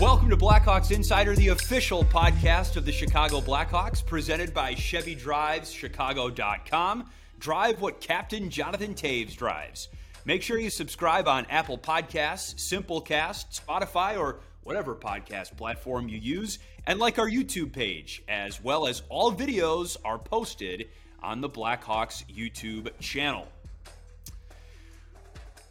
Welcome to Blackhawks Insider, the official podcast of the Chicago Blackhawks, presented by Chevy Drives, Chicago.com. Drive what Captain Jonathan Toews drives. Make sure you subscribe on Apple Podcasts, Simplecast, Spotify, or whatever podcast platform you use, and like our YouTube page, as well as all videos are posted on the Blackhawks YouTube channel.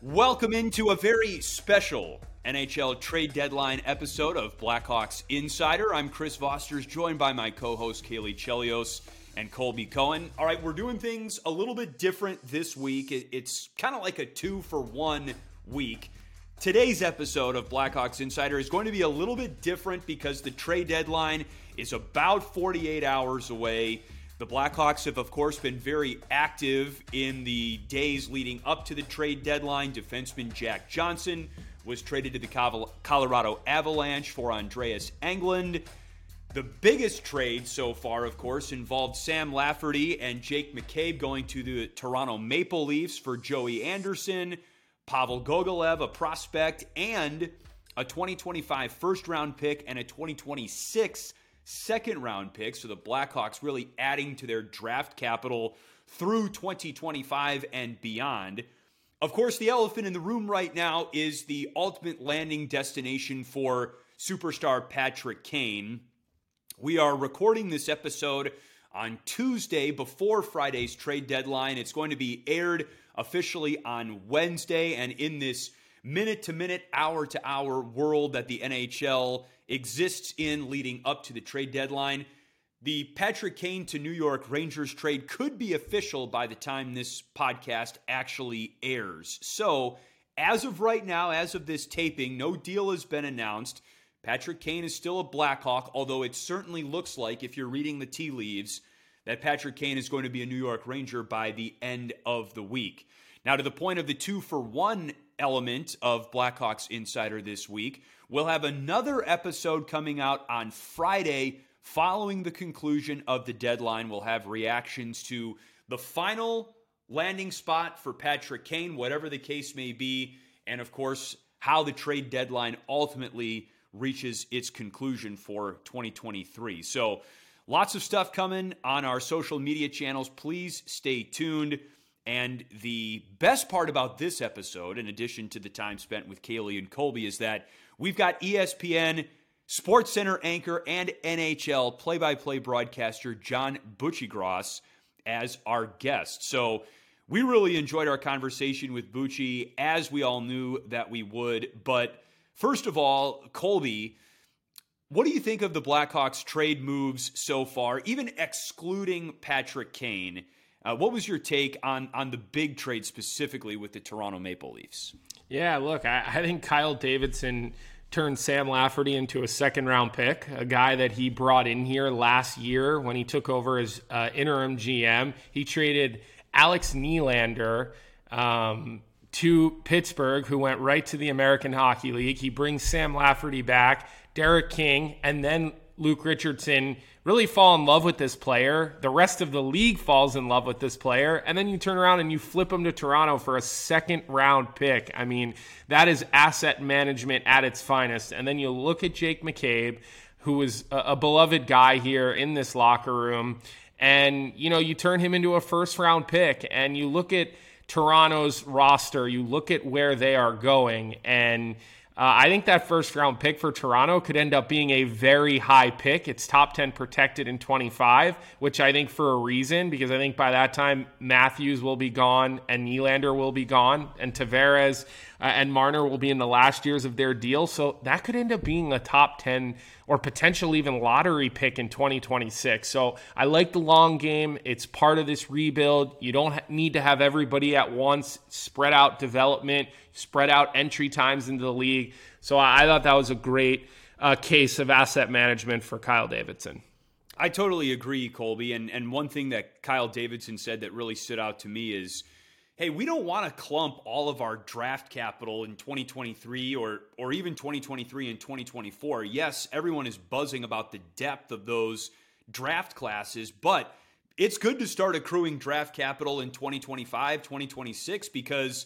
Welcome into a very special NHL trade deadline episode of Blackhawks Insider. I'm Chris Vosters, joined by my co host Caley Chelios and Colby Cohen. All right, we're doing things a little bit different this week. It's kind of like a two for one week. Today's episode of Blackhawks Insider is going to be a little bit different because the trade deadline is about 48 hours away. The Blackhawks have, of course, been very active in the days leading up to the trade deadline. Defenseman Jack Johnson was traded to the Colorado Avalanche for Andreas Englund. The biggest trade so far, of course, involved Sam Lafferty and Jake McCabe going to the Toronto Maple Leafs for Joey Anderson, Pavel Gogolev, a prospect, and a 2025 first round pick and a 2026 second round pick. So the Blackhawks really adding to their draft capital through 2025 and beyond. Of course, the elephant in the room right now is the ultimate landing destination for superstar Patrick Kane. We are recording this episode on Tuesday before Friday's trade deadline. It's going to be aired officially on Wednesday, and in this minute to minute, hour to hour world that the NHL exists in leading up to the trade deadline, the Patrick Kane to New York Rangers trade could be official by the time this podcast actually airs. So, as of right now, as of this taping, no deal has been announced. Patrick Kane is still a Blackhawk, although it certainly looks like, if you're reading the tea leaves, that Patrick Kane is going to be a New York Ranger by the end of the week. Now, to the point of the two for one element of Blackhawks Insider this week, we'll have another episode coming out on Friday Following the conclusion of the deadline, we'll have reactions to the final landing spot for Patrick Kane, whatever the case may be, and of course, how the trade deadline ultimately reaches its conclusion for 2023. So, lots of stuff coming on our social media channels. Please stay tuned. And the best part about this episode, in addition to the time spent with Caley and Colby, is that we've got ESPN Sports Center anchor and NHL play by play broadcaster John Buccigross as our guest. So we really enjoyed our conversation with Bucci, as we all knew that we would. But first of all, Colby, what do you think of the Blackhawks trade moves so far, even excluding Patrick Kane? Uh, what was your take on on the big trade specifically with the Toronto Maple Leafs? Yeah, look, I, I think Kyle Davidson turned Sam Lafferty into a second round pick, a guy that he brought in here last year when he took over as uh, interim GM. He traded Alex Nylander um, to Pittsburgh, who went right to the American Hockey League. He brings Sam Lafferty back, Derek King, and then Luke Richardson really fall in love with this player. The rest of the league falls in love with this player. And then you turn around and you flip him to Toronto for a second round pick. I mean, that is asset management at its finest. And then you look at Jake McCabe, who is a, a beloved guy here in this locker room. And, you know, you turn him into a first round pick and you look at Toronto's roster, you look at where they are going, and uh, I think that first round pick for Toronto could end up being a very high pick. It's top 10 protected in 25, which I think for a reason, because I think by that time Matthews will be gone and Nylander will be gone and Tavares uh, and Marner will be in the last years of their deal. So that could end up being a top 10 or potential even lottery pick in 2026. So I like the long game. It's part of this rebuild. You don't need to have everybody at once, spread out development, spread out entry times into the league. So I, I thought that was a great uh, case of asset management for Kyle Davidson. I totally agree, Colby. And, and one thing that Kyle Davidson said that really stood out to me is hey, we don't want to clump all of our draft capital in 2023 or or even 2023 and 2024. Yes, everyone is buzzing about the depth of those draft classes, but it's good to start accruing draft capital in 2025, 2026 because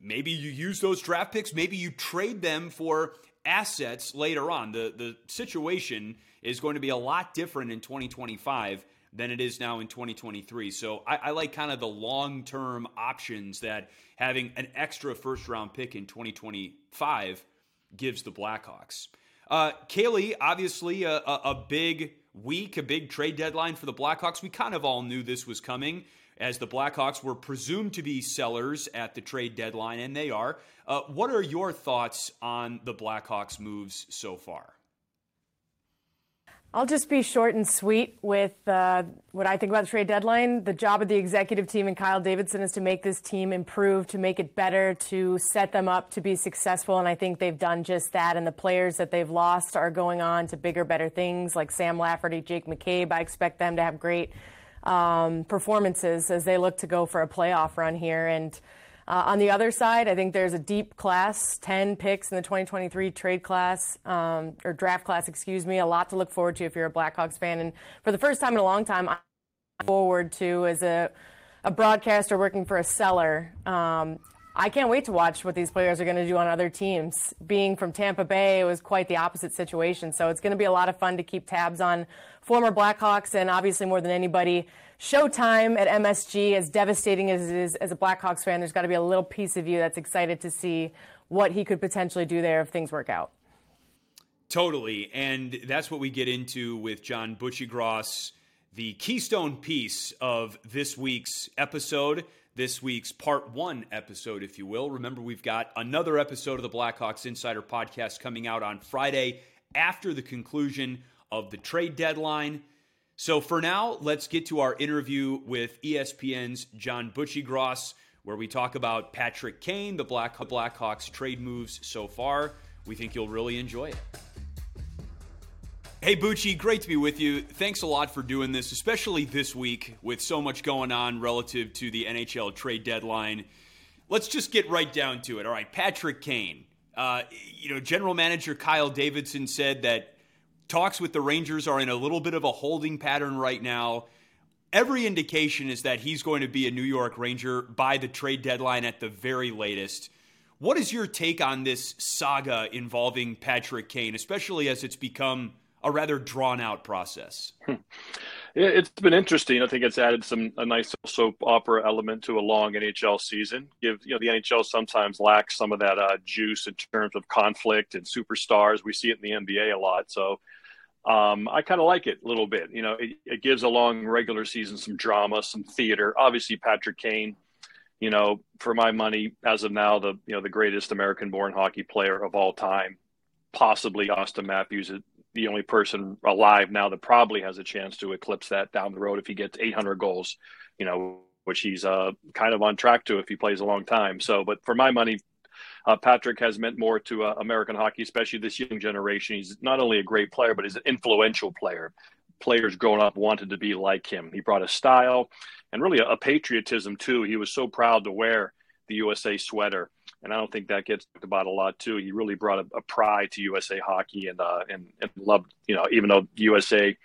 maybe you use those draft picks, maybe you trade them for assets later on. The the situation is going to be a lot different in 2025 than it is now in 2023. So I, I like kind of the long term options that having an extra first round pick in 2025 gives the Blackhawks. Uh, Caley, obviously a, a, a big week, a big trade deadline for the Blackhawks. We kind of all knew this was coming as the Blackhawks were presumed to be sellers at the trade deadline, and they are. Uh, what are your thoughts on the Blackhawks' moves so far? I'll just be short and sweet with uh, what I think about the trade deadline. The job of the executive team and Kyle Davidson is to make this team improve, to make it better, to set them up to be successful. And I think they've done just that. And the players that they've lost are going on to bigger, better things like Sam Lafferty, Jake McCabe. I expect them to have great um, performances as they look to go for a playoff run here. And on the other side, I think there's a deep class, 10 picks in the 2023 trade class, um, or draft class, excuse me, a lot to look forward to if you're a Blackhawks fan. And for the first time in a long time, I'm forward to as a, a broadcaster working for a seller. Um, I can't wait to watch what these players are going to do on other teams. Being from Tampa Bay, it was quite the opposite situation. So it's going to be a lot of fun to keep tabs on former Blackhawks and obviously more than anybody, Showtime at MSG, as devastating as it is as a Blackhawks fan, there's got to be a little piece of you that's excited to see what he could potentially do there if things work out. Totally. And that's what we get into with John Buccigross, the keystone piece of this week's episode, this week's part one episode, if you will. Remember, we've got another episode of the Blackhawks Insider podcast coming out on Friday after the conclusion of the trade deadline. So for now, let's get to our interview with ESPN's John Buccigross, where we talk about Patrick Kane, the Black Blackhawks trade moves so far. We think you'll really enjoy it. Hey Bucci, great to be with you. Thanks a lot for doing this, especially this week with so much going on relative to the NHL trade deadline. Let's just get right down to it. All right, Patrick Kane. Uh, you know, general manager Kyle Davidson said that Talks with the Rangers are in a little bit of a holding pattern right now. Every indication is that he's going to be a New York Ranger by the trade deadline at the very latest. What is your take on this saga involving Patrick Kane, especially as it's become a rather drawn out process? It's been interesting. I think it's added some a nice soap opera element to a long NHL season. Give you know the NHL sometimes lacks some of that uh, juice in terms of conflict and superstars. We see it in the NBA a lot. So um, I kind of like it a little bit. You know, it, it, gives a long regular season some drama, some theater. Obviously, Patrick Kane, you know, for my money, as of now, the you know the greatest American-born hockey player of all time. Possibly Auston Matthews, the only person alive now that probably has a chance to eclipse that down the road if he gets 800 goals. You know, which he's uh, kind of on track to if he plays a long time. So, but for my money, uh, Patrick has meant more to uh, American hockey, especially this young generation. He's not only a great player, but he's an influential player. Players growing up wanted to be like him. He brought a style and really a, a patriotism too. He was so proud to wear the USA sweater, and I don't think that gets talked about a lot too. He really brought a, a pride to USA hockey and uh, and and loved you know even though USA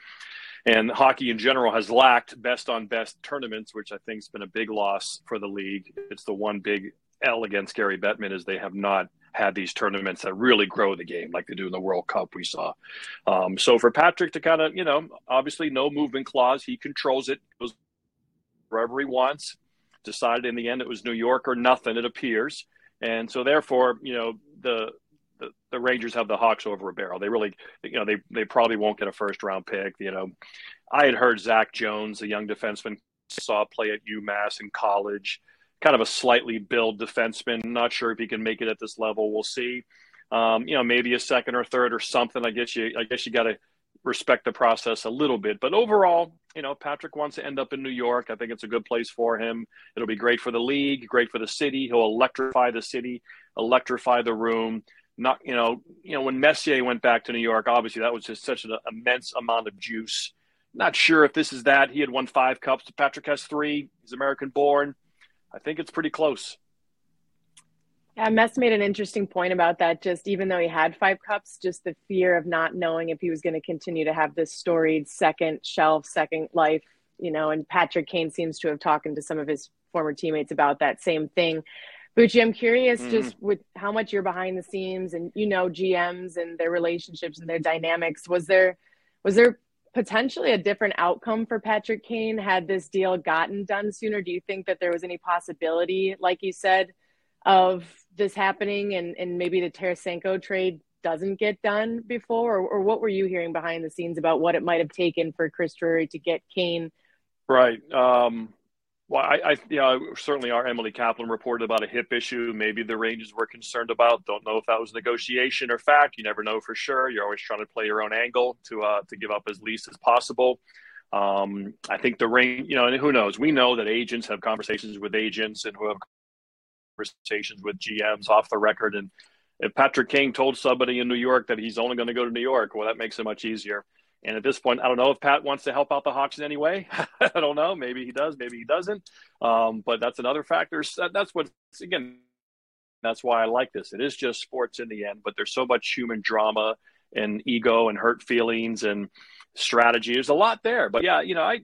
and hockey in general has lacked best on best tournaments, which I think has been a big loss for the league. It's the one big L against Gary Bettman is they have not had these tournaments that really grow the game like they do in the World Cup we saw. Um, so for Patrick to kind of, you know, obviously no movement clause, he controls it, goes wherever he wants. Decided in the end it was New York or nothing, it appears. And so therefore, you know, the the, the Rangers have the Hawks over a barrel. They really, you know, they they probably won't get a first round pick. You know, I had heard Zach Jones, a young defenseman, saw play at UMass in college kind of a slightly build defenseman. Not sure if he can make it at this level. We'll see. Um, you know, maybe a second or third or something. I guess you, I guess you got to respect the process a little bit. But overall, you know, Patrick wants to end up in New York. I think it's a good place for him. It'll be great for the league, great for the city. He'll electrify the city, electrify the room. Not, you know, you know, when Messier went back to New York, obviously that was just such an immense amount of juice. Not sure if this is that. He had won five cups. Patrick has three. He's American born. I think it's pretty close. Yeah, Mess made an interesting point about that. Just even though he had five cups, just the fear of not knowing if he was going to continue to have this storied second shelf, second life, you know. And Patrick Kane seems to have talked to some of his former teammates about that same thing. Bucci, I'm curious mm-hmm. just with how much you're behind the scenes and you know GMs and their relationships and their dynamics. Was there was there potentially a different outcome for Patrick Kane had this deal gotten done sooner? Do you think that there was any possibility, like you said, of this happening and, and maybe the Tarasenko trade doesn't get done before? Or, or what were you hearing behind the scenes about what it might have taken for Chris Drury to get Kane? Right. Um, well, I, I, certainly our Emily Kaplan reported about a hip issue. Maybe the Rangers were concerned about. Don't know if that was negotiation or fact. You never know for sure. You're always trying to play your own angle to uh, to give up as least as possible. Um, I think the ring, you know, and who knows? We know that agents have conversations with agents and who have conversations with GMs off the record. And if Patrick King told somebody in New York that he's only going to go to New York, well, that makes it much easier. And at this point, I don't know if Pat wants to help out the Hawks in any way. I don't know. Maybe he does. Maybe he doesn't. Um, but that's another factor. That's what, again, that's why I like this. It is just sports in the end, but there's so much human drama and ego and hurt feelings and strategy. There's a lot there. But yeah, you know, I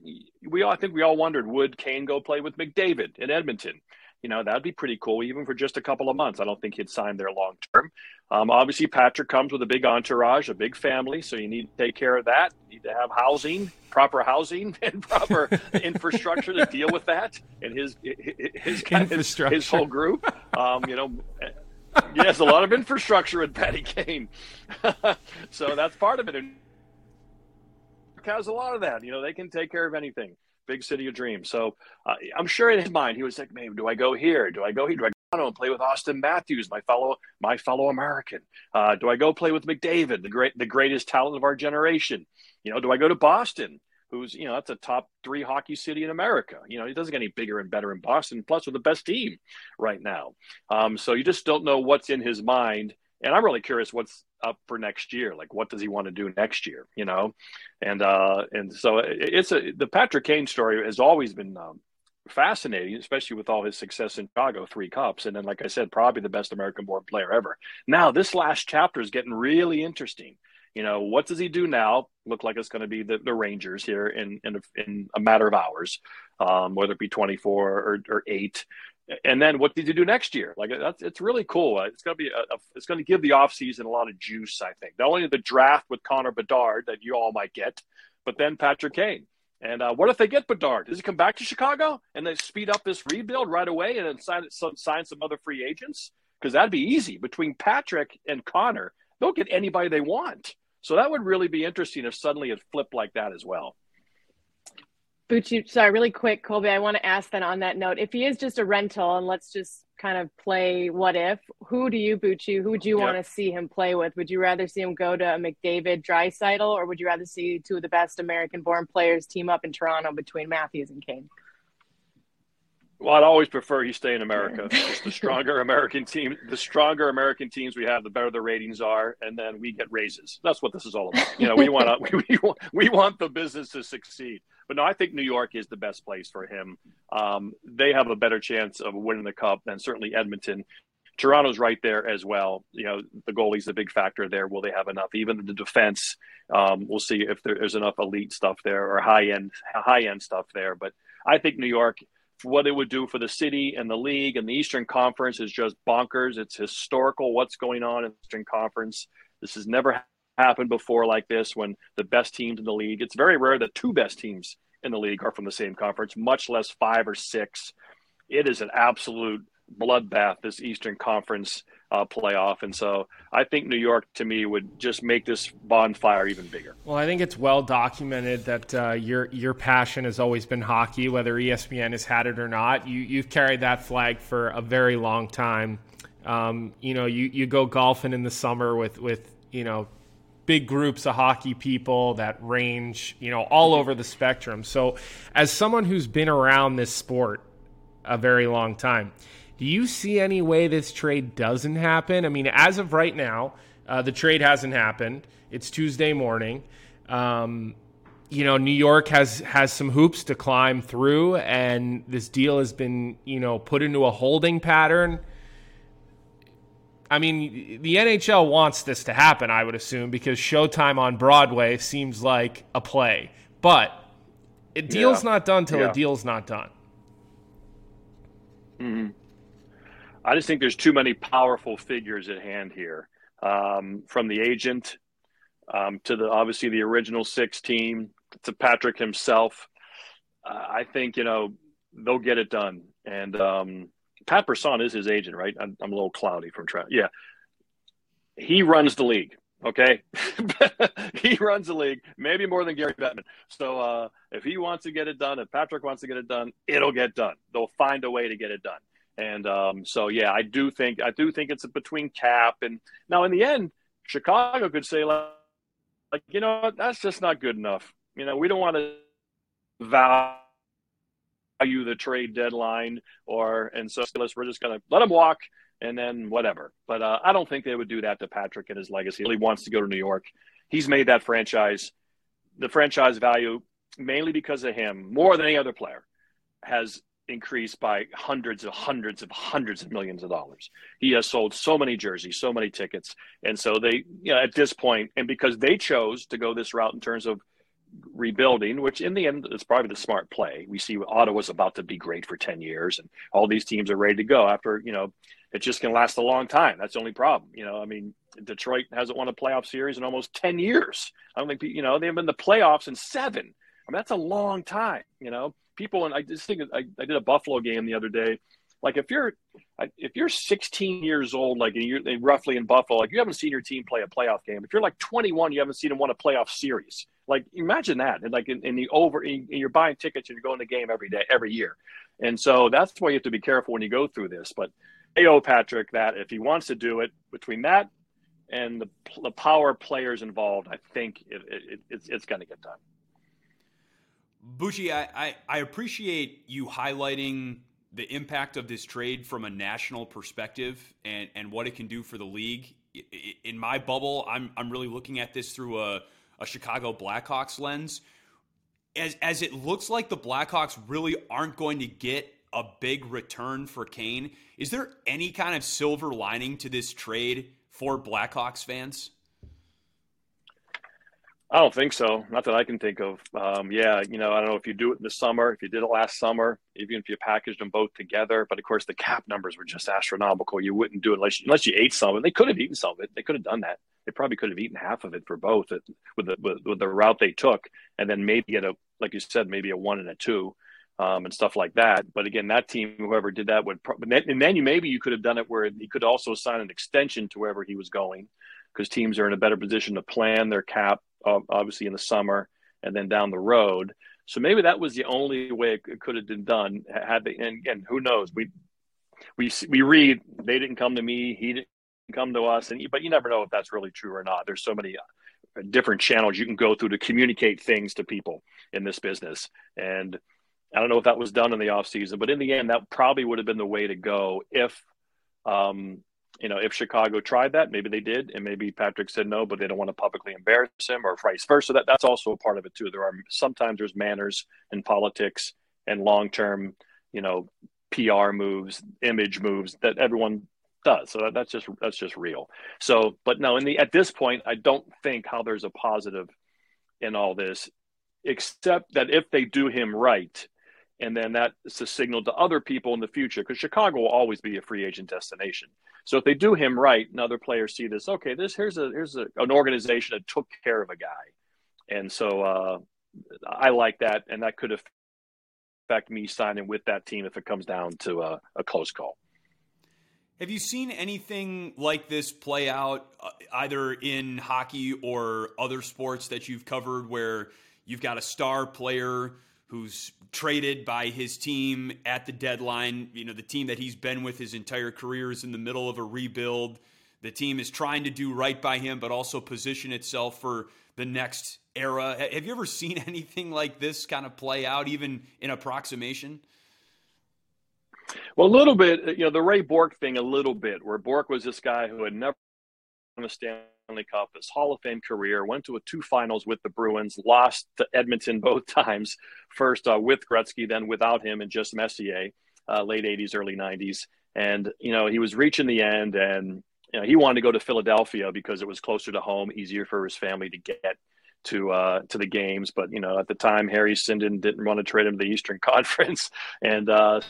we all I think we all wondered would Kane go play with McDavid in Edmonton? You know, that'd be pretty cool, even for just a couple of months. I don't think he'd sign there long term. Um, obviously, Patrick comes with a big entourage, a big family, so you need to take care of that. You need to have housing, proper housing, and proper infrastructure to deal with that. And his his his, his whole group, um, you know. yes, a lot of infrastructure with Patty Kane. so that's part of it. And has a lot of that. You know, they can take care of anything big city of dreams. So uh, I'm sure in his mind he was like, maybe do I go here? Do I go here? Do I go and play with Auston Matthews, my fellow my fellow American? Uh, do I go play with McDavid, the great the greatest talent of our generation? You know, do I go to Boston? Who's you know that's a top three hockey city in America. You know, it doesn't get any bigger and better in Boston. Plus, with the best team right now. Um, so you just don't know what's in his mind and I'm really curious what's up for next year. Like, what does he want to do next year? You know, and uh, and so it's a the Patrick Kane story has always been um, fascinating, especially with all his success in Chicago, three cups, and then like I said, probably the best American-born player ever. Now, this last chapter is getting really interesting. You know, what does he do now? Look like it's going to be the, the Rangers here in in a, in a matter of hours, um, whether it be 24 or, or eight and then what did you do next year? Like that's it's really cool. It's gonna be a, a it's gonna give the offseason a lot of juice. I think not only the draft with Connor Bedard that you all might get, but then Patrick Kane. And uh, what if they get Bedard? Does he come back to Chicago and they speed up this rebuild right away and then sign some, sign some other free agents? Because that'd be easy between Patrick and Connor. They'll get anybody they want. So that would really be interesting if suddenly it flipped like that as well. Bucci, sorry, really quick, Colby. I want to ask then on that note, if he is just a rental, and let's just kind of play what if, who do you, Bucci, who would you yep. want to see him play with? Would you rather see him go to a McDavid Draisaitl, or would you rather see two of the best American born players team up in Toronto between Matthews and Kane? Well, I'd always prefer he stay in America. Just the stronger American team, the stronger American teams we have, the better the ratings are, and then we get raises. That's what this is all about. You know, we want to, we, we, want, we want the business to succeed. But no, I think New York is the best place for him. Um, they have a better chance of winning the cup than certainly Edmonton. Toronto's right there as well. You know, the goalie's a big factor there. Will they have enough? Even the defense, um, we'll see if there's enough elite stuff there or high end, high end stuff there. But I think New York what it would do for the city and the league and the Eastern Conference is just bonkers. It's historical what's going on in the Eastern Conference. This has never happened before like this when the best teams in the league, it's very rare that two best teams in the league are from the same conference, much less five or six. It is an absolute bloodbath, this Eastern Conference uh, playoff. And so I think New York, to me, would just make this bonfire even bigger. Well, I think it's well documented that uh, your your passion has always been hockey, whether ESPN has had it or not. You you've carried that flag for a very long time. Um, you know, you, you go golfing in the summer with with you know big groups of hockey people that range you know all over the spectrum. So, as someone who's been around this sport a very long time do you see any way this trade doesn't happen? I mean, as of right now, uh, the trade hasn't happened. It's Tuesday morning. Um, you know, New York has has some hoops to climb through, and this deal has been you know put into a holding pattern. I mean, the NHL wants this to happen, I would assume, because Showtime on Broadway seems like a play. But a deal's yeah. not done till yeah. a deal's not done. Mm-hmm. I just think there's too many powerful figures at hand here, um, from the agent um, to the obviously the original six team to Patrick himself. Uh, I think you know they'll get it done. And um, Pat Brisson is his agent, right? I'm, I'm a little cloudy from trying. Yeah, he runs the league. Okay, he runs the league, maybe more than Gary Bettman. So uh, if he wants to get it done, if Patrick wants to get it done, it'll get done. They'll find a way to get it done. And um, so, yeah, I do think I do think it's a between Cap and now in the end, Chicago could say like, like you know, that's just not good enough. You know, we don't want to value the trade deadline or and so we're just going to let him walk and then whatever. But uh, I don't think they would do that to Patrick and his legacy. He wants to go to New York. He's made that franchise, the franchise value, mainly because of him, more than any other player, has increased by hundreds of hundreds of hundreds of millions of dollars. He has sold so many jerseys, so many tickets. And so they, you know, at this point, and because they chose to go this route in terms of rebuilding, which in the end is probably the smart play. We see Ottawa's about to be great for 10 years and all these teams are ready to go after, you know, it's just going to last a long time. That's the only problem. You know, I mean, Detroit hasn't won a playoff series in almost 10 years. I don't think, you know, they've been in the playoffs in seven. I mean, that's a long time, you know. People, and I just think I, I did a Buffalo game the other day. Like if you're if you're 16 years old, like you're roughly in Buffalo, like you haven't seen your team play a playoff game. If you're like 21, you haven't seen them win a playoff series. Like imagine that, and like in, in the over, and you're buying tickets and you're going to game every day, every year, and so that's why you have to be careful when you go through this. But they owe oh, Patrick that if he wants to do it between that and the, the power players involved, I think it, it, it's, it's going to get done. Bucci, I, I, I, appreciate you highlighting the impact of this trade from a national perspective and, and what it can do for the league. In my bubble, I'm, I'm really looking at this through a, a Chicago Blackhawks lens. As, as it looks like the Blackhawks really aren't going to get a big return for Kane. Is there any kind of silver lining to this trade for Blackhawks fans? I don't think so. Not that I can think of. Um, yeah, you know, I don't know if you do it in the summer, if you did it last summer, even if you packaged them both together. But of course, the cap numbers were just astronomical. You wouldn't do it unless you, unless you ate some of it. They could have eaten some of it. They could have done that. They probably could have eaten half of it for both with the with, with the route they took, and then maybe get a like you said, maybe a one and a two um, and stuff like that. But again, that team, whoever did that would, probably and then you maybe you could have done it where he could also sign an extension to wherever he was going, because teams are in a better position to plan their cap, obviously in the summer and then down the road. So maybe that was the only way it could have been done. Had they, and again, who knows? We we we read they didn't come to me, he didn't come to us, and but you never know if that's really true or not. There's so many uh, different channels you can go through to communicate things to people in this business, and I don't know if that was done in the off season, but in the end, that probably would have been the way to go if, um, you know, if Chicago tried that. Maybe they did, and maybe Patrick said no, but they don't want to publicly embarrass him, or vice versa. That that's also a part of it too. There are sometimes there's manners in politics and long term, you know, PR moves, image moves that everyone does. So that, that's just that's just real. So, but no, in the at this point, I don't think how there's a positive in all this, except that if they do him right and then that's a signal to other people in the future because Chicago will always be a free agent destination. So if they do him right, and other players see this, okay, this here's a here's a, an organization that took care of a guy, and so uh, I like that, and that could affect me signing with that team if it comes down to a, a close call. Have you seen anything like this play out uh, either in hockey or other sports that you've covered where you've got a star player? Who's traded by his team at the deadline. You know, the team that he's been with his entire career is in the middle of a rebuild. The team is trying to do right by him, but also position itself for the next era. Have you ever seen anything like this kind of play out, even in approximation? Well, a little bit, uh, you know, the Ray Bourque thing, a little bit, where Bourque was this guy who had never won a Stanley Stanley Cup, his Hall of Fame career, went to a two finals with the Bruins, lost to Edmonton both times, first uh, with Gretzky, then without him, and just Messier, uh, late 80s, early 90s. And, you know, he was reaching the end and, you know, he wanted to go to Philadelphia because it was closer to home, easier for his family to get to uh, to the games. But you know, at the time, Harry Sinden didn't want to trade him to the Eastern Conference, and uh,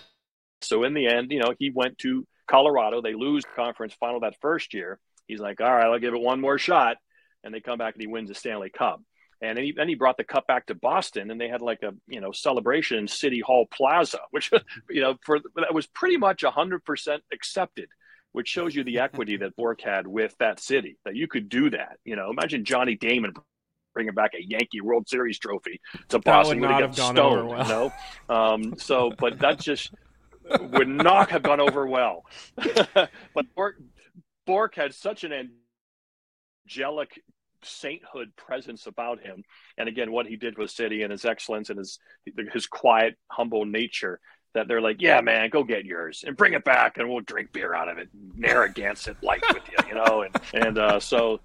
so in the end, you know, he went to Colorado. They lose conference final that first year. He's like, all right, I'll give it one more shot. And they come back and he wins the Stanley Cup. And then he, then he brought the cup back to Boston, and they had like a you know celebration in City Hall Plaza, which you know for that was pretty much hundred percent accepted, which shows you the equity that Bourque had with that city that you could do that. You know, imagine Johnny Damon bringing back a Yankee World Series trophy to Boston. Would have stoned, well. You know? um, so, but that just would not have gone over well. but Bork, Bourque had such an angelic sainthood presence about him. And again, what he did with City and his excellence and his his quiet, humble nature that they're like, yeah, man, go get yours and bring it back, and we'll drink beer out of it, Narragansett light with you, you know. And and uh, so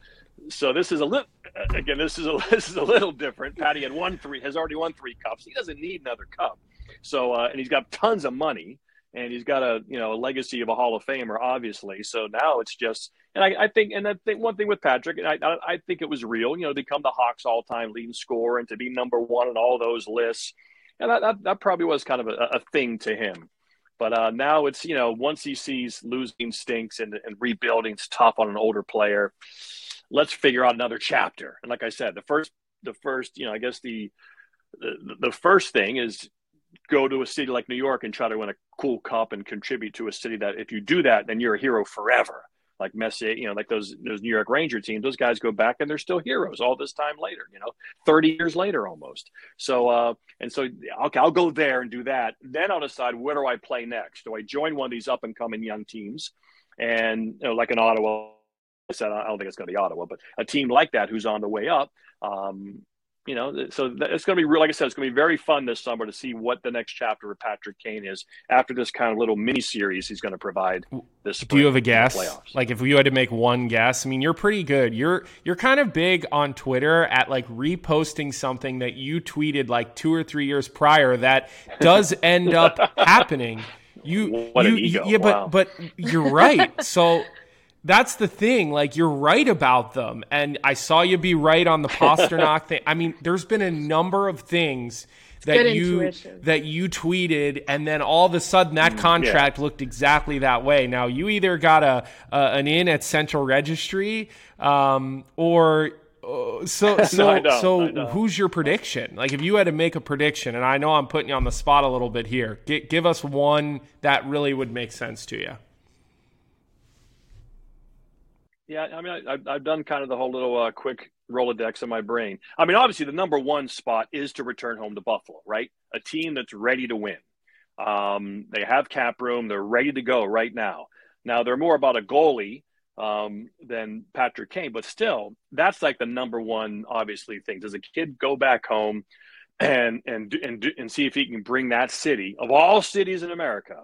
so this is a little again, this is a this is a little different. Patty had won three, has already won three cups. He doesn't need another cup. So uh, and he's got tons of money and he's got a you know a legacy of a Hall of Famer, obviously. So now it's just, and I, I think, and I think one thing with Patrick, and I, I think it was real, you know, to become the Hawks all-time leading scorer and to be number one on all those lists, and that that, probably was kind of a, a thing to him. But uh, now it's you know once he sees losing stinks and, and rebuilding's tough on an older player, let's figure out another chapter. And like I said, the first the first you know I guess the the, the first thing is go to a city like New York and try to win a cool cup and contribute to a city that if you do that, then you're a hero forever. Like Messi, you know, like those those New York Ranger teams, those guys go back and they're still heroes all this time later, you know, 30 years later almost. So uh and so okay, I'll go there and do that. Then I'll decide where do I play next? Do I join one of these up and coming young teams? And you know, like in Ottawa I said I don't think it's going to be Ottawa, but a team like that who's on the way up, um, you know, so it's going to be real. Like I said, it's going to be very fun this summer to see what the next chapter of Patrick Kane is after this kind of little mini series he's going to provide this. Do you have a guess? Like, if you had to make one guess, I mean, you're pretty good. You're you're kind of big on Twitter at like reposting something that you tweeted like two or three years prior that does end up happening. You, what you, ego. yeah, wow. but but you're right. So that's the thing. Like you're right about them, and I saw you be right on the Pastrnak thing. I mean, there's been a number of things that you intuition. that you tweeted, and then all of a sudden that mm, contract yeah. looked exactly that way. Now you either got a, an in at Central Registry, um, or uh, so so know, so who's your prediction? Like if you had to make a prediction, and I know I'm putting you on the spot a little bit here, give, give us one that really would make sense to you. Yeah, I mean, I, have done kind of the whole little uh, quick Rolodex in my brain. I mean, obviously, the number one spot is to return home to Buffalo, right? A team that's ready to win. Um, they have cap room. They're ready to go right now. Now, they're more about a goalie um, than Patrick Kane, but still, that's like the number one, obviously, thing. Does a kid go back home and and and and see if he can bring that city of all cities in America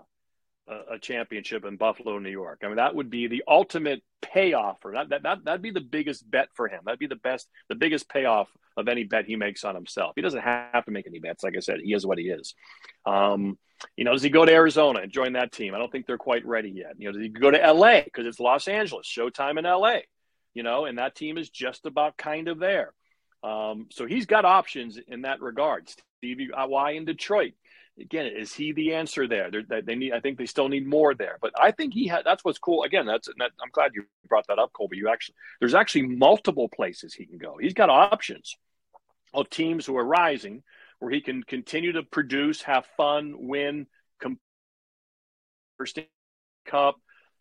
a, a championship in Buffalo, New York. I mean, that would be the ultimate payoff for that, that, that. That'd be the biggest bet for him. That'd be the best, the biggest payoff of any bet he makes on himself. He doesn't have to make any bets. Like I said, he is what he is. Um, you know, does he go to Arizona and join that team? I don't think they're quite ready yet. You know, does he go to LA because it's Los Angeles, Showtime in LA? You know, and that team is just about kind of there. Um, so he's got options in that regard. Stevie Y in Detroit? Again, is he the answer there? They're, they need. I think they still need more there. But I think he had. That's what's cool. Again, that's. That, I'm glad you brought that up, Colby. You actually, there's actually multiple places he can go. He's got options of teams who are rising, where he can continue to produce, have fun, win, cup,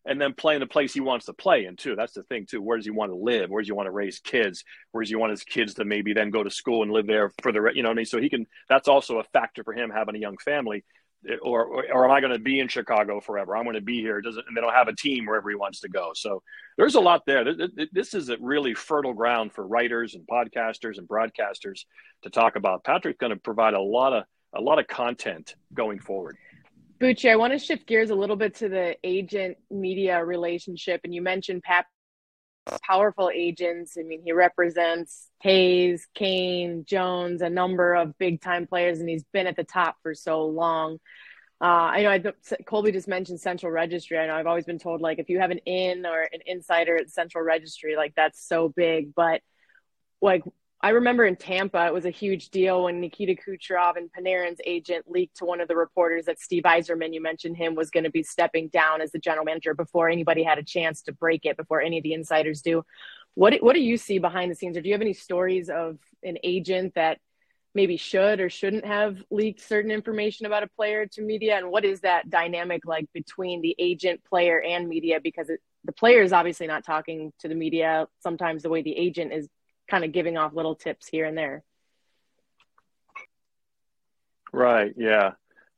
and then play in the place he wants to play in too. That's the thing too. Where does he want to live? Where does he want to raise kids? Where does he want his kids to maybe then go to school and live there for the you know? So he can. That's also a factor for him having a young family. Or, or, or am I going to be in Chicago forever? I'm going to be here. It doesn't and they don't have a team wherever he wants to go. So there's a lot there. This is a really fertile ground for writers and podcasters and broadcasters to talk about. Patrick's going to provide a lot of a lot of content going forward. Bucci, I want to shift gears a little bit to the agent media relationship. And you mentioned powerful agents. I mean, he represents Hayes, Kane, Jones, a number of big time players, and he's been at the top for so long. Uh, I know I, Colby just mentioned Central Registry. I know I've always been told like if you have an in or an insider at Central Registry, like that's so big. But like I remember in Tampa, it was a huge deal when Nikita Kucherov and Panarin's agent leaked to one of the reporters that Steve Yzerman, you mentioned him, was going to be stepping down as the general manager before anybody had a chance to break it, before any of the insiders do. What what do you see behind the scenes, or do you have any stories of an agent that maybe should or shouldn't have leaked certain information about a player to media? And what is that dynamic like between the agent, player, and media? Because it, the player is obviously not talking to the media sometimes the way the agent is kind of giving off little tips here and there. Right. Yeah.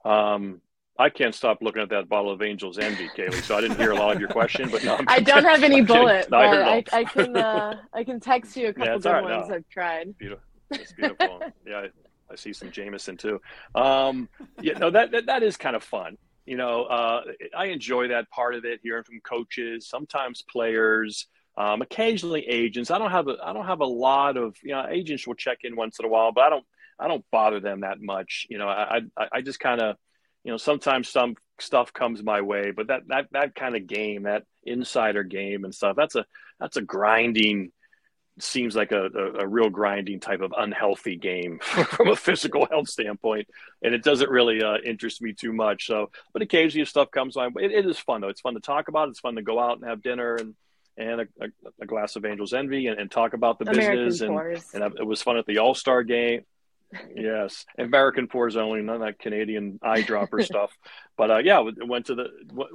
Um, I can't stop looking at that bottle of Angel's Envy, Caley. So I didn't hear a lot of your question, but no, I don't have any bullet, but I, I, can uh, I can text you a couple yeah, good right, ones no. I've tried. Beautiful. It's beautiful. yeah, I, I, see some Jameson too. Um, yeah, no, that, that that is kind of fun. You know, uh, I enjoy that part of it, hearing from coaches, sometimes players um, occasionally agents. I don't have a I don't have a lot of you know agents will check in once in a while, but I don't I don't bother them that much. You know, I I, I just kind of you know sometimes some stuff comes my way, but that that that kind of game, that insider game and stuff, that's a that's a grinding seems like a, a, a, real grinding type of unhealthy game from a physical health standpoint and it doesn't really uh, interest me too much so but occasionally stuff comes way it, it is fun though it's fun to talk about it's fun to go out and have dinner and and a, a, a, glass of Angel's Envy and, and talk about the American business. And, and it was fun at the All Star game. yes, American Pours only, none of that Canadian eyedropper stuff. But uh, yeah, we went to the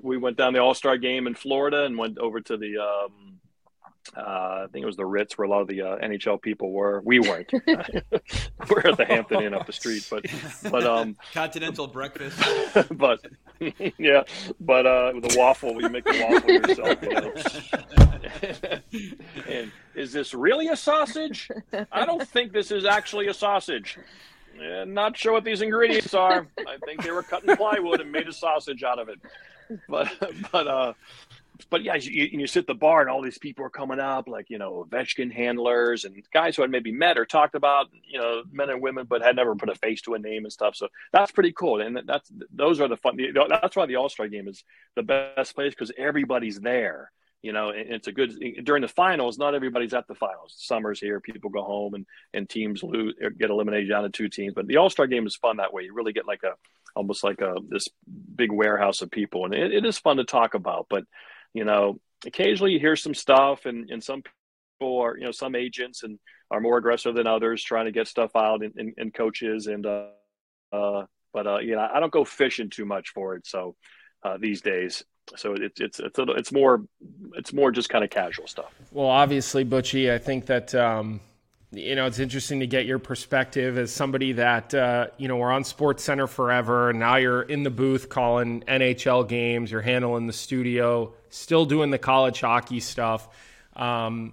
we went down the All Star game in Florida and went over to the um, uh, I think it was the Ritz where a lot of the uh, NHL people were. We weren't. we're at the Hampton Inn up the street, but but um, continental breakfast. but yeah, but uh, the waffle, you make the waffle yourself. You know? and is this really a sausage? I don't think this is actually a sausage. Yeah, not sure what these ingredients are. I think they were cutting plywood and made a sausage out of it. But but uh, but yeah, you, you sit at the bar and all these people are coming up, like you know, Ovechkin handlers and guys who had maybe met or talked about, you know, men and women, but had never put a face to a name and stuff. So that's pretty cool, and that's those are the fun. That's why the All Star game is the best place because everybody's there. You know, and it's a good during the finals. Not everybody's at the finals. Summer's here, people go home, and and teams lose er, get eliminated down to two teams. But the All Star game is fun that way. You really get like a almost like a this big warehouse of people, and it, it is fun to talk about. But you know, occasionally you hear some stuff and, and some people are, you know, some agents and are more aggressive than others trying to get stuff out in, in, coaches. And, uh, uh, but, uh, you know, I don't go fishing too much for it. So, uh, these days. So it's, it's, it's, it's more, it's more just kind of casual stuff. Well, obviously Bucci, I think that, um, you know, it's interesting to get your perspective as somebody that, uh, you know, we're on Sports Center forever, and now you're in the booth calling NHL games, you're handling the studio, still doing the college hockey stuff. Um,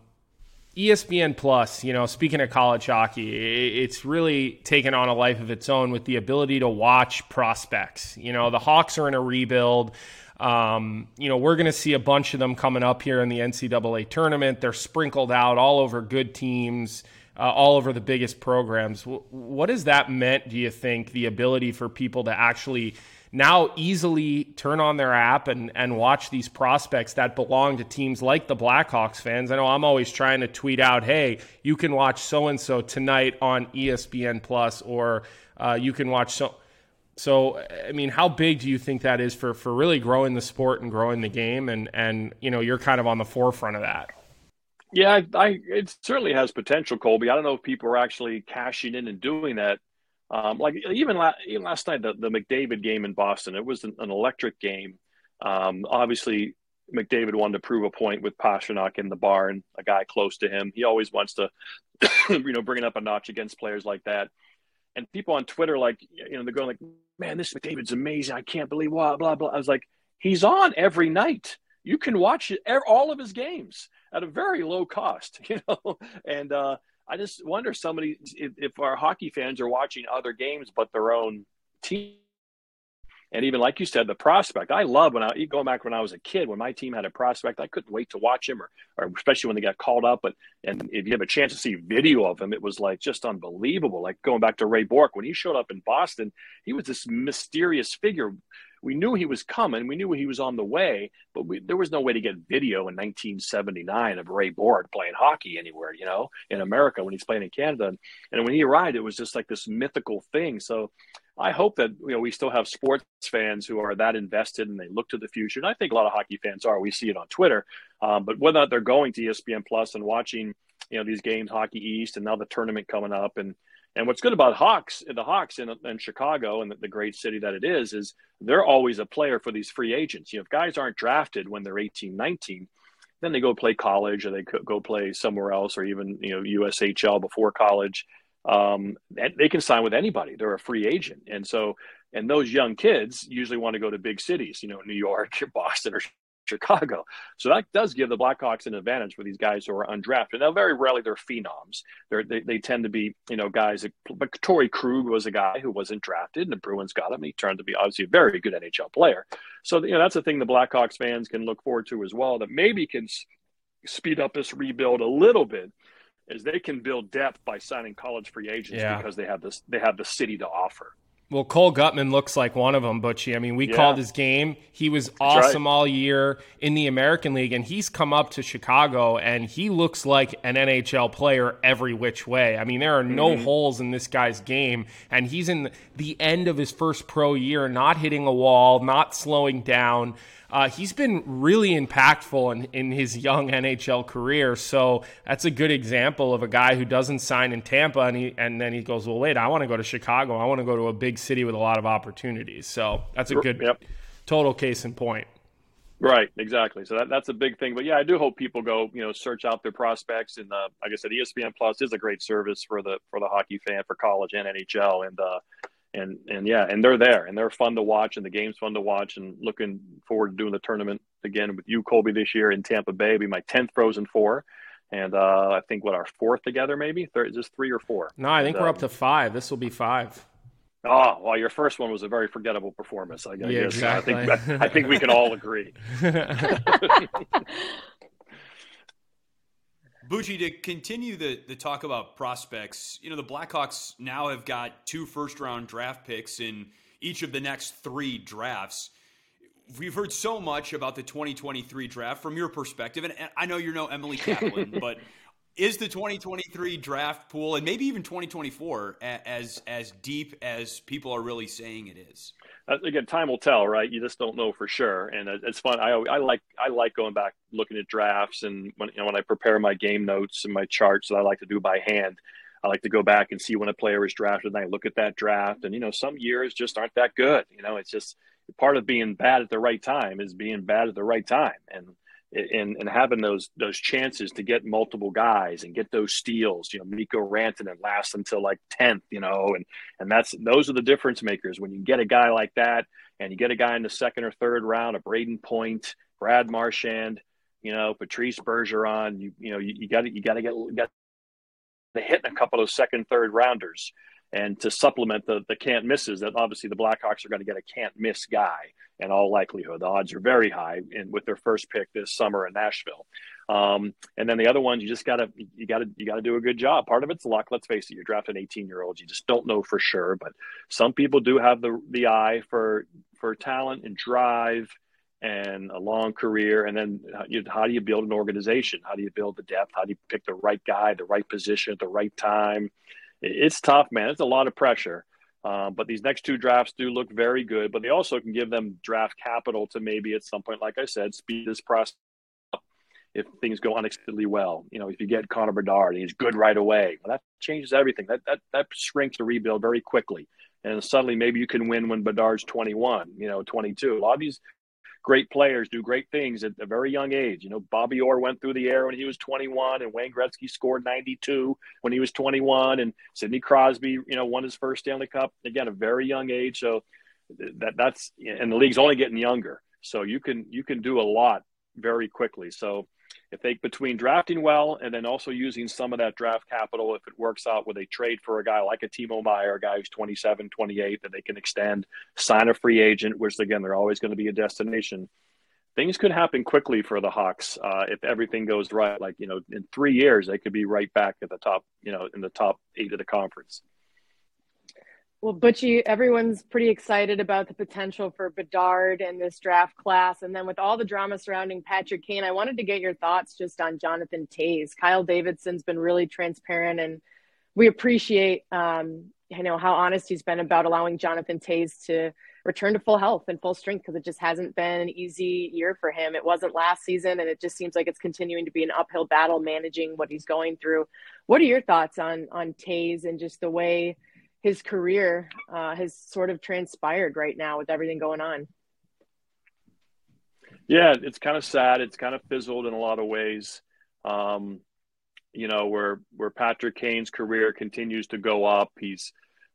ESPN Plus, you know, speaking of college hockey, it's really taken on a life of its own with the ability to watch prospects. You know, the Hawks are in a rebuild. Um, you know, we're going to see a bunch of them coming up here in the NCAA tournament. They're sprinkled out all over good teams uh, all over the biggest programs. what has that meant, do you think, the ability for people to actually now easily turn on their app and, and watch these prospects that belong to teams like the Blackhawks fans? I know I'm always trying to tweet out, hey, you can watch so and so tonight on ESPN Plus, or uh, you can watch so. So, I mean, how big do you think that is for, for really growing the sport and growing the game? And, and, you know, you're kind of on the forefront of that. Yeah, I, I, it certainly has potential, Colby. I don't know if people are actually cashing in and doing that. Um, like even, la- even last night, the, the McDavid game in Boston, it was an, an electric game. Um, obviously, McDavid wanted to prove a point with Pastrnak in the barn, a guy close to him. He always wants to, you know, bring it up a notch against players like that. And people on Twitter, like, you know, they're going like, "Man, this McDavid's amazing! I can't believe blah blah blah." I was like, "He's on every night. You can watch all of his games." at a very low cost, you know. And uh, I just wonder somebody if, if our hockey fans are watching other games but their own team. And even like you said, the prospect. I love when I going back when I was a kid, when my team had a prospect, I couldn't wait to watch him, or, or especially when they got called up. But and if you have a chance to see video of him, it was like just unbelievable. Like going back to Ray Bourque when he showed up in Boston, he was this mysterious figure we knew he was coming. We knew he was on the way, but we, there was no way to get video in 1979 of Ray Bourque playing hockey anywhere, you know, in America when he's playing in Canada. And when he arrived, it was just like this mythical thing. So I hope that you know we still have sports fans who are that invested and they look to the future. And I think a lot of hockey fans are. We see it on Twitter, um, but whether or not they're going to ESPN Plus and watching, you know, these games, Hockey East, and now the tournament coming up, and and what's good about Hawks, the Hawks in, in Chicago and the, the, great city that it is, is they're always a player for these free agents. You know, if guys aren't drafted when they're 18, 19, then they go play college or they go play somewhere else or even, you know, USHL before college. Um, they can sign with anybody. They're a free agent. And so, and those young kids usually want to go to big cities, you know, New York, Boston, or Chicago. So that does give the Blackhawks an advantage for these guys who are undrafted. Now, very rarely they're phenoms. They're, they they tend to be you know guys. That, but Torey Krug was a guy who wasn't drafted, and the Bruins got him. He turned to be obviously a very good NHL player. So you know that's a thing the Blackhawks fans can look forward to as well. That maybe can speed up this rebuild a little bit as they can build depth by signing college free agents yeah. because they have this they have the city to offer. Well, Cole Guttman looks like one of them, Bucci. I mean, we yeah. called his game. He was awesome right. all year in the American League, and he's come up to Chicago, and he looks like an NHL player every which way. I mean, there are no mm-hmm. holes in this guy's game, and he's in the end of his first pro year, not hitting a wall, not slowing down. Uh, he's been really impactful in, in his young NHL career. So that's a good example of a guy who doesn't sign in Tampa and he and then he goes, well, wait, I want to go to Chicago. I want to go to a big city with a lot of opportunities. So that's a good yep. total case in point. Right, exactly. So that, that's a big thing. But yeah, I do hope people go, you know, search out their prospects. And uh, like I said, ESPN Plus is a great service for the for the hockey fan for college and NHL. And uh, and and yeah, and they're there and they're fun to watch and the game's fun to watch and looking forward to doing the tournament again with you, Colby, this year in Tampa Bay. It'll be my tenth Frozen Four, and uh, I think what our fourth together maybe. Third, is this three or four? No, I think and, we're um, up to five. This will be five. Oh well, your first one was a very forgettable performance. I guess. Yeah, exactly. I think I think we can all agree. Bucci, to continue the, the talk about prospects, you know, the Blackhawks now have got two first round draft picks in each of the next three drafts. We've heard so much about the 2023 draft from your perspective, and I know you're no Emily Kaplan, but is the 2023 draft pool and maybe even 2024 as as deep as people are really saying it is? Again, time will tell, right? You just don't know for sure, and it's fun. I, I like I like going back looking at drafts, and when you know, when I prepare my game notes and my charts that I like to do by hand, I like to go back and see when a player is drafted, and I look at that draft, and you know, some years just aren't that good. You know, it's just part of being bad at the right time is being bad at the right time, and and, and having those those chances to get multiple guys and get those steals, you know, Mikko Rantanen lasts until like tenth, you know, and and that's those are the difference makers. When you get a guy like that and you get a guy in the second or third round, a Brayden Point, Brad Marchand, you know, Patrice Bergeron, you you know, you got you got to get got to hit a couple of second, third rounders and to supplement the the can't misses that obviously the Blackhawks are going to get a can't miss guy in all likelihood. The odds are very high in, with their first pick this summer in Nashville. Um, and then the other ones, you just gotta you gotta you gotta do a good job. Part of it's luck. Let's face it, you're drafting 18 year olds. You just don't know for sure, but some people do have the the eye for for talent and drive and a long career. And then you, how do you build an organization? How do you build the depth? How do you pick the right guy, the right position at the right time? It's tough, man. It's a lot of pressure. Um, but these next two drafts do look very good, but they also can give them draft capital to maybe at some point, like I said, speed this process up if things go unexpectedly well. You know, if you get Connor Bedard and he's good right away, well, that changes everything. That that that shrinks the rebuild very quickly. And suddenly maybe you can win when Bedard's 21, you know, 22. A lot of these great players do great things at a very young age. You know, Bobby Orr went through the air when he was 21, and Wayne Gretzky scored 92 when he was 21, and Sidney Crosby, you know, won his first Stanley Cup again, a very young age. So that that's and the league's only getting younger, so you can you can do a lot very quickly. So if they between drafting well and then also using some of that draft capital, if it works out where they trade for a guy like a Timo Meier, a guy who's 27, 28, that they can extend, sign a free agent, which again, they're always going to be a destination. Things could happen quickly for the Hawks uh, if everything goes right. Like, you know, in three years, they could be right back at the top, you know, in the top eight of the conference. Well, Bucci, everyone's pretty excited about the potential for Bedard and this draft class. And then with all the drama surrounding Patrick Kane, I wanted to get your thoughts just on Jonathan Toews. Kyle Davidson's been really transparent, and we appreciate, um, you know, how honest he's been about allowing Jonathan Toews to return to full health and full strength because it just hasn't been an easy year for him. It wasn't last season, and it just seems like it's continuing to be an uphill battle managing what he's going through. What are your thoughts on on Toews and just the way – his career uh, has sort of transpired right now with everything going on. Yeah, it's kind of sad. It's kind of fizzled in a lot of ways. Um, you know, where where Patrick Kane's career continues to go up. He's,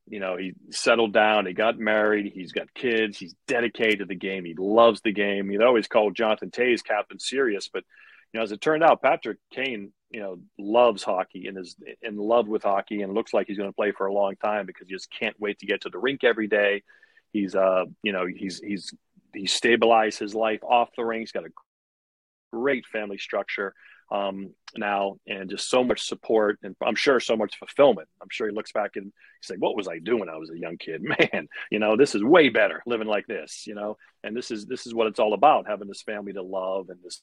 you know, he settled down. He got married. He's got kids. He's dedicated to the game. He loves the game. He'd always called Jonathan Toews Captain Serious, but you know, as it turned out, Patrick Kane you know loves hockey and is in love with hockey and looks like he's going to play for a long time because he just can't wait to get to the rink every day. He's uh you know he's he's he's stabilized his life off the rink. He's got a great family structure um, now and just so much support and I'm sure so much fulfillment. I'm sure he looks back and he's like, "What was I doing? I was a young kid, man. You know, this is way better living like this. You know, and this is this is what it's all about: having this family to love and this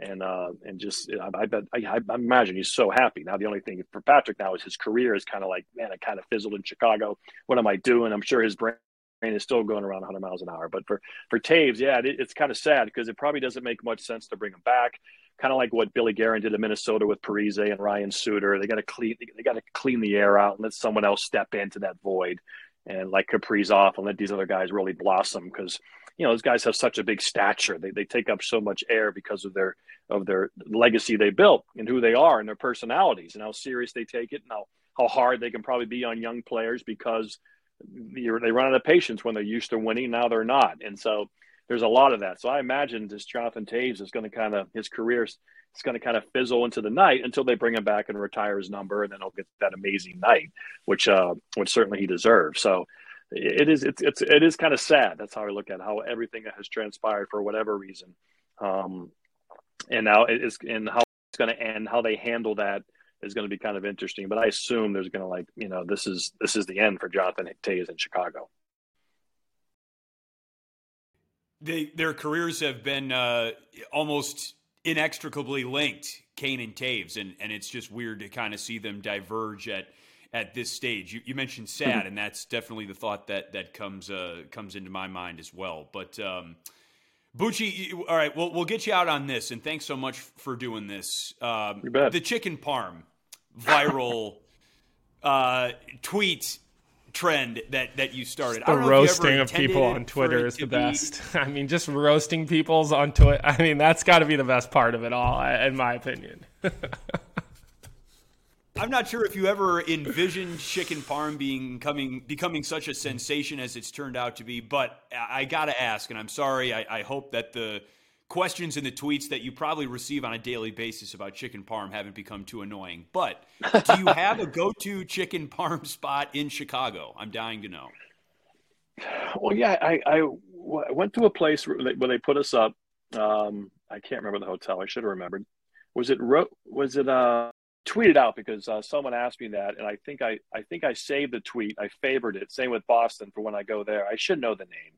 and uh, and just I, I bet I, I, imagine he's so happy now. The only thing for Patrick now is his career is kind of like man, it kind of fizzled in Chicago. What am I doing? I'm sure his brain is still going around 100 miles an hour. But for for Toews, yeah, it, it's kind of sad because it probably doesn't make much sense to bring him back. Kind of like what Billy Guerin did in Minnesota with Parise and Ryan Suter. They got to clean they got to clean the air out and let someone else step into that void and like Kaprizov and let these other guys really blossom because you know those guys have such a big stature. They they take up so much air because of their of their legacy they built and who they are and their personalities and how serious they take it and how, how hard they can probably be on young players because they run out of patience when they're used to winning. Now they're not, and so there's a lot of that. So I imagine this Jonathan Toews is going to kind of his career is going to kind of fizzle into the night until they bring him back and retire his number, and then he'll get that amazing night, which uh, which certainly he deserves. So it is it's it's it is kind of sad. That's how I look at how everything has transpired for whatever reason, um, and now it is and how it's going to end. How they handle that is going to be kind of interesting. But I assume there's going to like you know this is this is the end for Jonathan Toews in Chicago. They, their careers have been uh, almost inextricably linked, Kane and Toews, and and it's just weird to kind of see them diverge at at this stage. You, you mentioned sad, mm-hmm. and that's definitely the thought that that comes uh, comes into my mind as well. But um, Bucci, all right, we'll we'll get you out on this, and thanks so much for doing this. Um, you bet. The chicken parm viral uh, tweet trend that that you started. The roasting of people on Twitter is the best. I mean, just roasting people's on Twitter. I mean, that's got to be the best part of it all, in my opinion. I'm not sure if you ever envisioned chicken parm being coming becoming such a sensation as it's turned out to be, but I got to ask, and I'm sorry. I, I, hope that the questions and the tweets that you probably receive on a daily basis about chicken parm haven't become too annoying. But do you have a go-to chicken parm spot in Chicago? I'm dying to know. Well, yeah, I, I went to a place where they, where they put us up. Um, I can't remember the hotel. I should have remembered. Was it was it uh tweeted out because uh, someone asked me that, and I think I I think I saved the tweet. I favored it. Same with Boston for when I go there. I should know the name.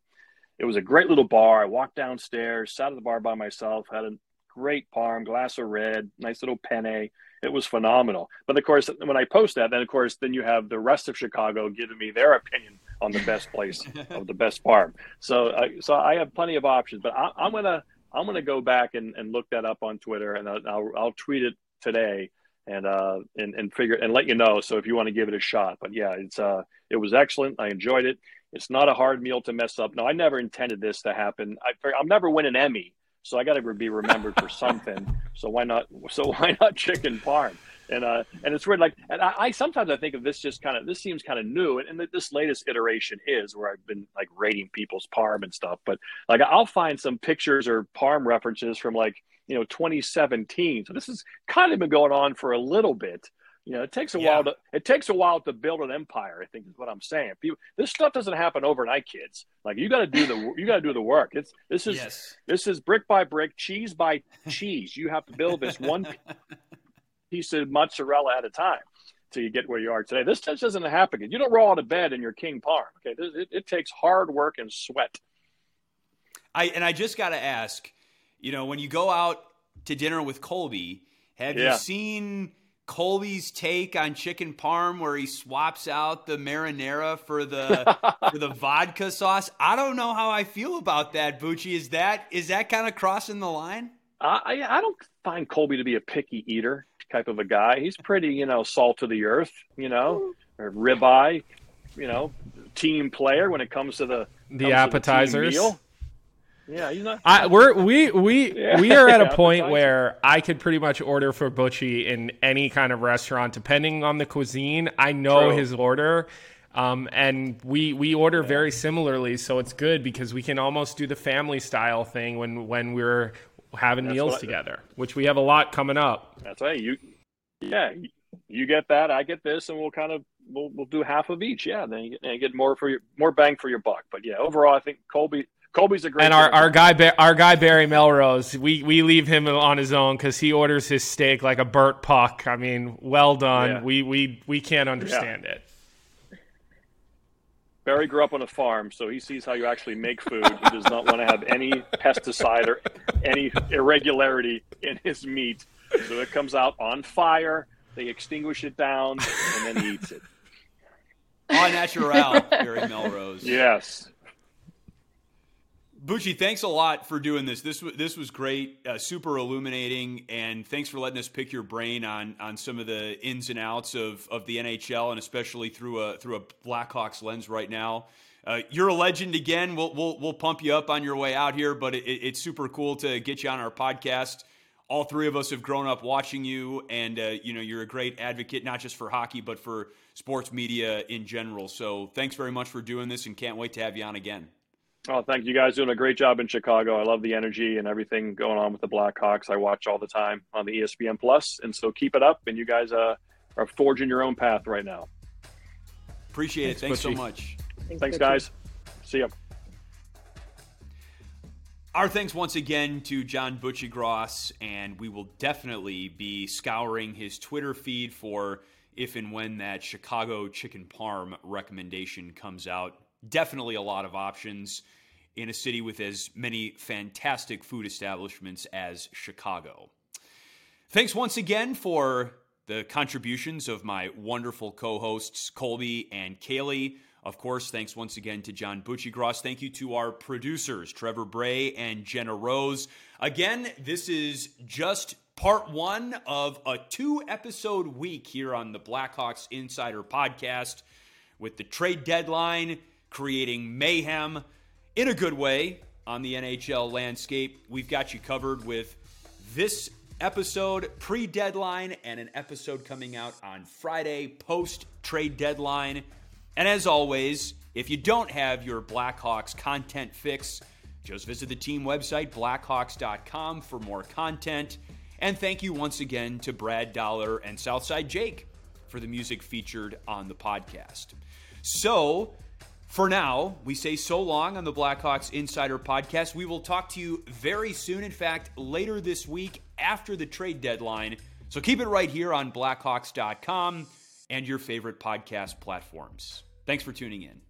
It was a great little bar. I walked downstairs, sat at the bar by myself, had a great parm, glass of red, nice little penne. It was phenomenal. But of course, when I post that, then of course, then you have the rest of Chicago giving me their opinion on the best place of the best parm. So, uh, so I have plenty of options. But I, am gonna I'm gonna go back and, and look that up on Twitter, and I'll, I'll, I'll tweet it today and uh and, and figure and let you know. So if you want to give it a shot, but yeah, it's uh it was excellent. I enjoyed it. It's not a hard meal to mess up. No, I never intended this to happen. I, I'll never win an Emmy, so I got to be remembered for something. So why not? So why not chicken parm? And uh, and it's weird. Like, and I, I sometimes I think of this just kind of this seems kind of new, and, and this latest iteration is where I've been like rating people's parm and stuff. But like, I'll find some pictures or parm references from like you know 2017. So this has kind of been going on for a little bit. You know, it takes a yeah. while to it takes a while to build an empire. I think is what I'm saying. People, this stuff doesn't happen overnight, kids. Like you got to do the you got to do the work. It's this is yes. this is brick by brick, cheese by cheese. You have to build this one piece of mozzarella at a time. till you get where you are today. This just doesn't happen. You don't roll out of bed in your king parm. Okay, it, it takes hard work and sweat. I and I just got to ask, you know, when you go out to dinner with Colby, have yeah. you seen Colby's take on chicken parm where he swaps out the marinara for the for the vodka sauce? I don't know how I feel about that, Bucci. Is that is that kind of crossing the line? I I don't find Colby to be a picky eater type of a guy. He's pretty, you know, salt of the earth, you know, or ribeye, you know, team player when it comes to the the appetizers. The yeah, he's not. I, we're we we yeah. we are at a point where I could pretty much order for Bucci in any kind of restaurant, depending on the cuisine. I know True. his order. Um, and we we order very similarly, so it's good because we can almost do the family style thing when when we're having That's meals together, which we have a lot coming up. That's right. You, yeah, you get that, I get this, and we'll kind of we'll we'll do half of each. Yeah, then you get, you get more for your more bang for your buck. But yeah, overall, I think Colby Colby's a great. And our, our guy our guy Barry Melrose, we we leave him on his own because he orders his steak like a burnt puck. I mean, well done. Yeah. We we we can't understand yeah. it. Barry grew up on a farm, so he sees how you actually make food. He does not want to have any pesticide or any irregularity in his meat. So it comes out on fire. They extinguish it down, and then he eats it. On natural, Barry Melrose. Yes. Bucci, thanks a lot for doing this. This was this was great, uh, super illuminating, and thanks for letting us pick your brain on on some of the ins and outs of, of the NHL, and especially through a through a Blackhawks lens right now. Uh, you're a legend again. We'll, we'll we'll pump you up on your way out here, but it, it's super cool to get you on our podcast. All three of us have grown up watching you, and uh, you know you're a great advocate, not just for hockey, but for sports media in general. So thanks very much for doing this, and can't wait to have you on again. Oh, thank you guys doing a great job in Chicago. I love the energy and everything going on with the Blackhawks. I watch all the time on the ESPN Plus, and so keep it up. And you guys uh, are forging your own path right now. Appreciate it. Thanks, Thanks so much. Thanks, Thanks guys. See ya. Our thanks once again to John Buccigross, and we will definitely be scouring his Twitter feed for if and when that Chicago chicken parm recommendation comes out. Definitely a lot of options in a city with as many fantastic food establishments as Chicago. Thanks once again for the contributions of my wonderful co hosts, Colby and Caley. Of course, thanks once again to John Buccigross. Thank you to our producers, Trevor Bray and Jenna Rose. Again, this is just part one of a two episode week here on the Blackhawks Insider Podcast with the trade deadline creating mayhem in a good way on the NHL landscape. We've got you covered with this episode pre deadline and an episode coming out on Friday post trade deadline. And as always, if you don't have your Blackhawks content fix, just visit the team website, blackhawks.com, for more content. And thank you once again to Brad Dollar and Southside Jake for the music featured on the podcast. So, for now, we say so long on the Blackhawks Insider Podcast. We will talk to you very soon. In fact, later this week after the trade deadline. So keep it right here on Blackhawks.com and your favorite podcast platforms. Thanks for tuning in.